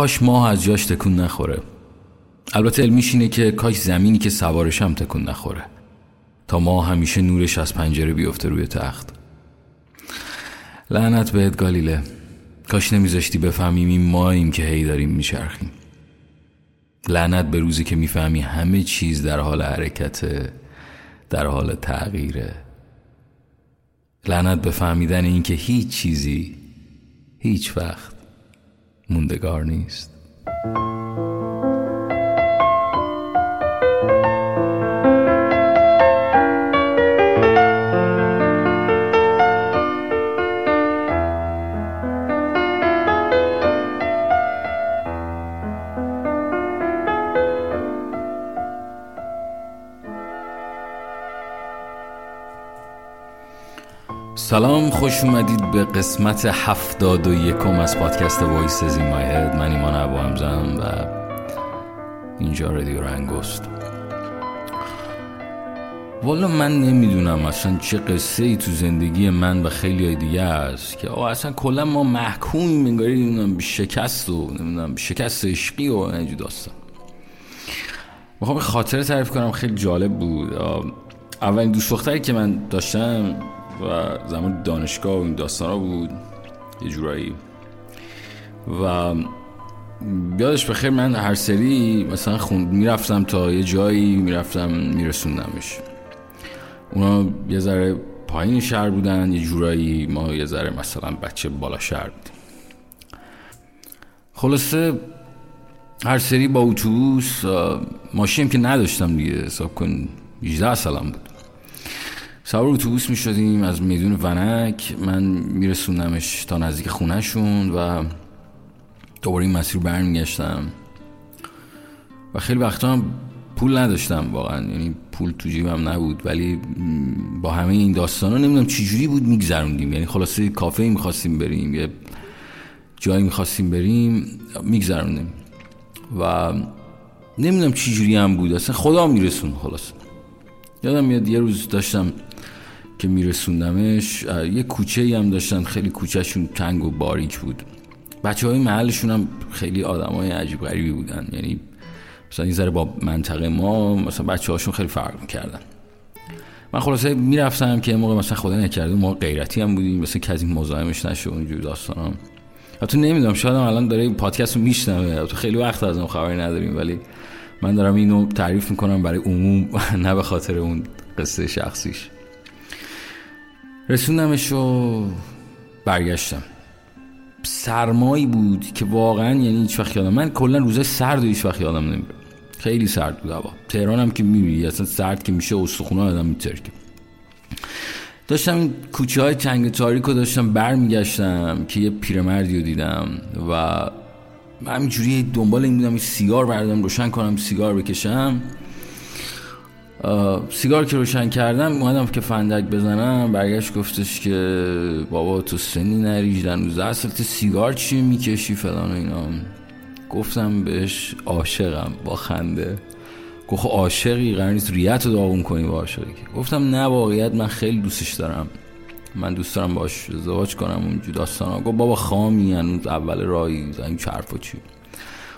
کاش ماه از جاش تکون نخوره. البته علمیش اینه که کاش زمینی که سوارش هم تکون نخوره. تا ما همیشه نورش از پنجره بیفته روی تخت. لعنت بهت گالیله. کاش نمیذاشتی بفهمیم این ماییم که هی داریم میچرخیم. لعنت به روزی که می‌فهمی همه چیز در حال حرکته در حال تغییره. لعنت به فهمیدن اینکه هیچ چیزی هیچ وقت موندگار نیست. سلام خوش اومدید به قسمت هفتاد و یکم از پادکست Voices In My Head من ایمان ابو همزم و اینجا رادیو رنگست والا من نمی‌دونم اصلا چه قصه ای تو زندگی من و خیلی دیگه است که آه اصلا کلا ما محکومیم انگاری نمی‌دونم به شکست و نمی‌دونم شکست عشقی و اینجور داستان. می‌خوام خاطره تعریف کنم خیلی جالب بود. اولین دوست دختری که من داشتم و زمان دانشگاه و این داستان ها بود یه جورایی. و یادش بخیر من هر سری مثلا خون می‌رفتم تا یه جایی می‌رفتم میرسوندمش. اونا یه ذره پایین شهر بودن یه جورایی ما یه ذره مثلا بچه بالا شهر بودیم. خلاصه هر سری با اتوبوس ماشین که نداشتم دیگه حساب کن 18 سالم بود. سوار اتوبوس می شدیم از میدون ونک. من میرسوندمش تا نزدیک خونهشون و دوباره این مسیر برمیگشتم. و خیلی وقتا هم پول نداشتم واقعا. یعنی پول تو جیبم نبود. ولی با همه این داستان ها نمی‌دونم چجوری بود میگذروندیم. یعنی خلاصه کافه می‌خواستیم بریم. یه جایی می‌خواستیم بریم میگذروندیم. و نمی‌دونم چجوری هم بود. اصلا خدا میرسون خلاص یادم میاد یه روز داشتم که میرسوندمش یه کوچه هم داشتن خیلی کوچهشون تنگ و باریک بود. بچه های محلشون هم خیلی آدم های عجیب غریبی بودن. یعنی مثلا این ذره با منطقه ما مثلا بچه هاشون خیلی فرق می‌کردن. من خلاصه می‌رفتم که موقع مثلا خدا نکرده ما غیرتی هم بودیم مثلا کسی مزاحمش نشه اونجور داستان هم تو نمی‌دونم شاید هم الان داره پادکست رو میشنوه. تو خیلی وقت از اون خبری نداریم ولی من دارم اینو تعریف می‌کنم برای عموم نه به خاطر اون قصه شخصیش. رسوندمش و برگشتم. سرمایی بود که واقعا یعنی هیچ وقت یادم من کلا روزه سرد و هیچ وقت یادم نمیره. خیلی سرد بود هوا. تهران هم که می‌بینی اصلا سرد که میشه استخونه آدم میترکه. داشتم این کوچه های تنگ تاریک رو داشتم برمیگشتم که یه پیرمردی رو دیدم و همینجوری دنبال این بودم سیگار بردم روشن کنم سیگار بکشم. سیگار که روشن کردم اومدم که فندک بزنم برگشت گفتش که بابا تو سنی نریج در سالت سیگار چی می‌کشی فلان و اینا. گفتم بهش عاشقم با خنده. گفت خب عاشقی قرار نیست ریت رو داغون کنی با عاشقی. گفتم نه واقعیت من خیلی دوستش دارم. من دوست دارم باش ازدواج کنم اونجور داستانا. گفت بابا خامی هنوز اول راهی این چرف و چی.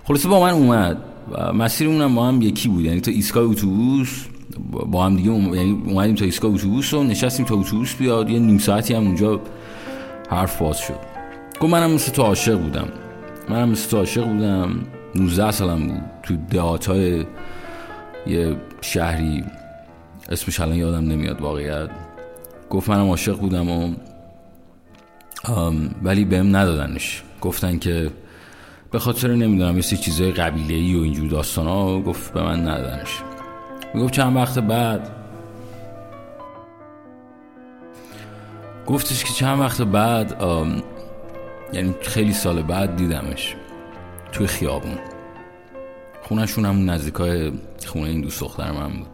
خلاصه با من اومد و مسیرمون با هم یکی بود. یعنی تا ایستگاه اتوبوس با هم دیگه یعنی اومدیم تا ایستگاه اتوبوس و نشستیم تا اتوبوس بیاد یه نیم ساعتی هم اونجا حرف باز شد. گفت منم مثل تو عاشق بودم. منم مثل تو عاشق بودم. 19 سالم بود. تو دهات های یه شهری. اسمش الان یادم نمیاد واقعیت. گفت منم عاشق بودم و ولی بهم ندادنش. گفتن که به خاطر نمی‌دونم یه چیزای قبیله ای و اینجور داستان ها گفت به من ندادنش. می‌گفت چند وقت بعد؟ گفتش که چند وقت بعد یعنی خیلی سال بعد دیدمش توی خیابون. خونشون هم نزدیکای خونه این دوست دختر من بود.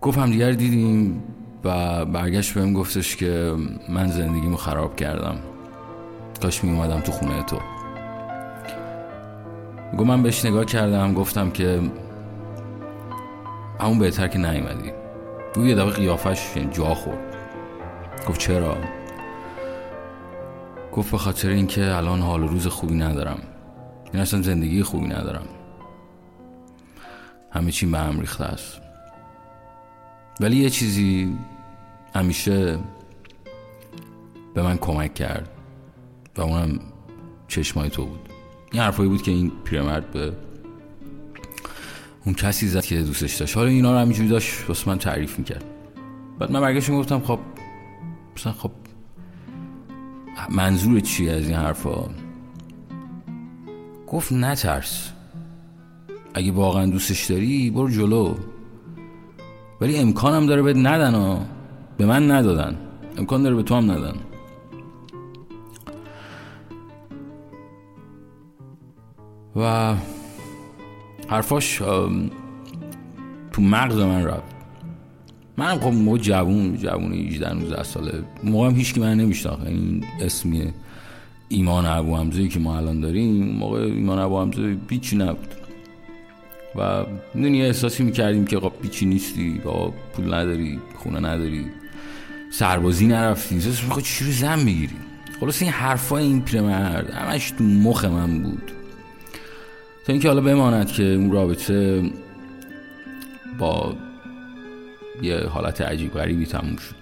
گفت هم دیگر دیدیم و برگشت بهم گفتش که من زندگیمو خراب کردم. کاش می اومدم تو خونه تو. گفت من بهش نگاه کردم گفتم که همون بهتر که نیومدی. او یه دفعه قیافش یعنی جا خورد. گفت چرا؟ گفت به خاطر اینکه الان حال و روز خوبی ندارم. این اصلا زندگی خوبی ندارم. همه چی به هم ریخته است. ولی یه چیزی همیشه به من کمک کرد و اونم چشمای تو بود. این حرفایی بود که این پیرمرد به اون کسی زد که دوستش داشت. حالا اینا رو همینجوری داشت واسه من تعریف می‌کرد. بعد من برگشتم گفتم خب مثلا خب منظور چیه از این حرفا؟ گفت نترس. اگه واقعا دوستش داری برو جلو. ولی امکانم داره بهت ندن ها به من ندادن. امکان داره به تو هم ندن. و حرفاش تو مغز من رفت. من خب موقع جوون جوون 18 19 ساله موقع هم هیچ که من نمیشناخت این اسمی ایمان ابو حمزه که ما الان داریم موقع ایمان ابو حمزه بیچی نبود. و می‌دونی احساسی می‌کردیم که خب بیچی نیستی با پول نداری خونه نداری سربازی نرفتی. احساس می‌خواد چی رو زن بگیری خلاص این حرفای این پیرمرد همش تو مخ من بود. تا اینکه حالا بماند که اون رابطه با یه حالت عجیب غریبی تموم شد.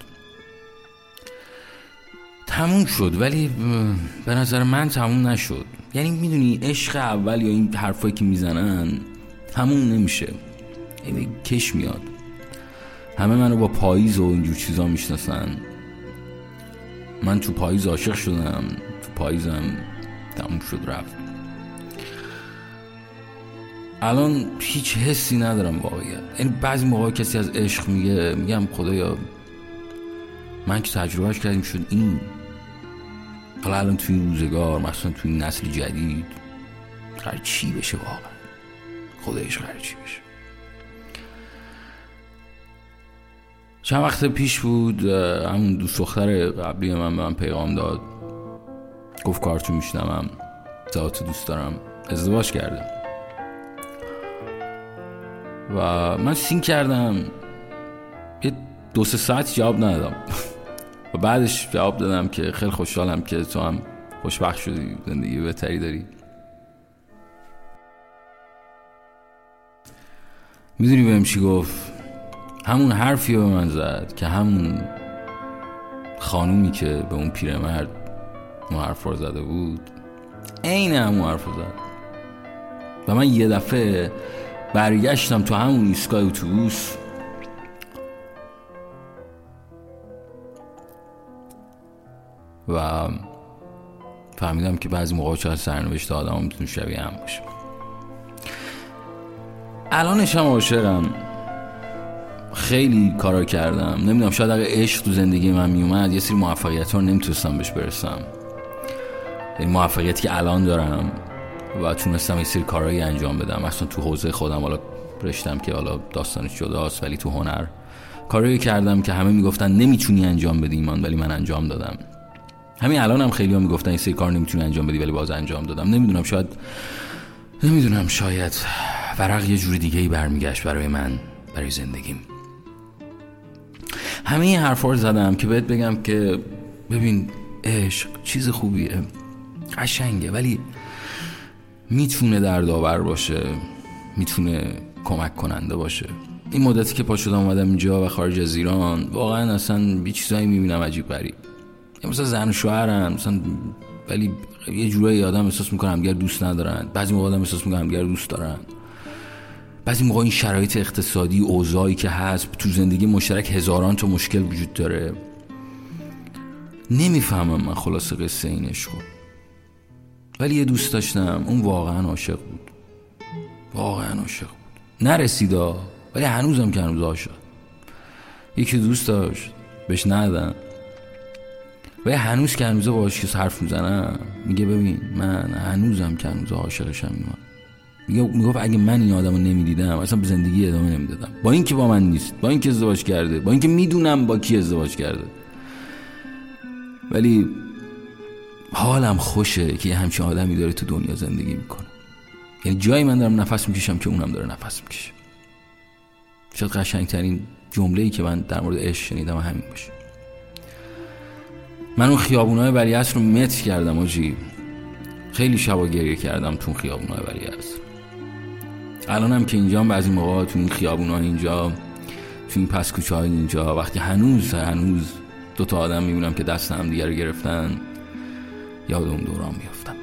تموم شد ولی به نظر من تموم نشد. یعنی می‌دونی عشق اول یا این حرفایی که می‌زنن تموم نمیشه. یعنی کش میاد. همه منو با پاییز و اینجور چیزا می‌شناسن. من تو پاییز عاشق شدم تو پاییزم تموم شد رفت. الان هیچ حسی ندارم واقعیت یعنی بعضی موقع کسی از عشق میگه میگم خدایا من که تجربهش کردیم شد این. حالا الان توی روزگار مثلا توی نسل جدید قرار چی بشه واقعا؟ خدایش قرار چی بشه؟ چند وقت پیش بود همون دوست دختر قبلی من به من پیغام داد. گفت کارتو میشنمم ذات دوست دارم. ازدواج کردم. و من سین کردم. یه دو سه ساعت جواب ندادم. و بعدش جواب دادم که خیلی خوشحالم که تو هم خوشبخت شدی زندگی بهتری داری. می‌دونی بهم چی گفت؟ همون حرفی به من زد که همون خانومی که به اون پیرمرد اون حرف رو زده بود عین همون حرف زد. و من یه دفعه برگشتم تو همون ایستگاه اتوبوس. و فهمیدم که بعضی موقع چقدر سرنوشت آدم می‌تونه شبیه هم باشه. الانش هم عاشقم. خیلی کارا کردم. نمی‌دونم شاید اگه عشق تو زندگی من میومد یه سری موفقیت ها نمی‌تونستم بهش برسم. این موفقیتی که الان دارم. و تونستم یه سری کارهایی انجام بدم. مثلا تو حوزه خودم حالا رشتم که حالا داستانش جداست ولی تو هنر. کارهایی کردم که همه می‌گفتن نمی‌تونی انجام بدی ایمان ولی من انجام دادم. همین الان هم خیلی ها می‌گفتن این سری کار نمی‌تونی انجام بدی ولی باز انجام دادم. نمی‌دونم شاید نمی‌دونم شاید ورق یه جور دیگه ای برمیگشت برای من برای زندگیم. همه این حرفا رو زدم که بهت بگم که ببین عشق چیز خوبیه. قشنگه ولی می‌تونه دردآور باشه می‌تونه کمک کننده باشه. این مدتی که پا شدم اومدم اینجا و خارج از ایران واقعا اصلا بی چیزایی می‌بینم عجیب غریب. مثلا زن و شوهرن مثلا ولی یه جورایی آدم احساس می‌کنه همگر دوست ندارن. بعضی موقع آدم احساس می‌کنه همگر دوست دارن. بعضی موقع این شرایط اقتصادی اوضاعی که هست تو زندگی مشترک هزاران تا مشکل وجود داره. نمی‌فهمم من خلاصه قصه این عشق ولی یه دوست داشتم. اون واقعا عاشق بود. واقعا عاشق بود. نرسیدا ولی هنوزم که هنوز عاشق. یکی دوست داشت بهش ندادم و هنوز که هنوز باش که حرف می‌زنم میگه ببین من هنوزم که هنوز عاشقشم ایمان میگه می‌گفت اگه من این آدمو نمی‌دیدم اصلا به زندگی ادامه نمی‌دادم. با اینکه با من نیست با اینکه ازدواج کرده با اینکه می‌دونم با کی ازدواج کرده. ولی حالم خوشه که یه همچین آدمی داره تو دنیا زندگی می‌کنه. یعنی جایی من دارم نفس می‌کشم که اونم داره نفس می‌کشه. شاید قشنگترین جمله ای که من در مورد عشق شنیدم همین باشه. من اون خیابونای ولیعصر رو متر کردم آجی. خیلی شبا گریه کردم تو خیابون های ولی از الانم که اینجا بعضی موقع تو این خیابون ها اینجا تو این پس های اینجا وقتی هنوز هنوز دو تا آدم می‌بینم که دست هم دیگر گرفتن یاد اون دوران میافتم.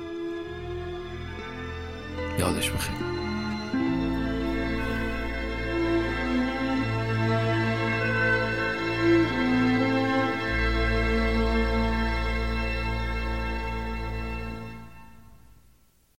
یادش بخیر.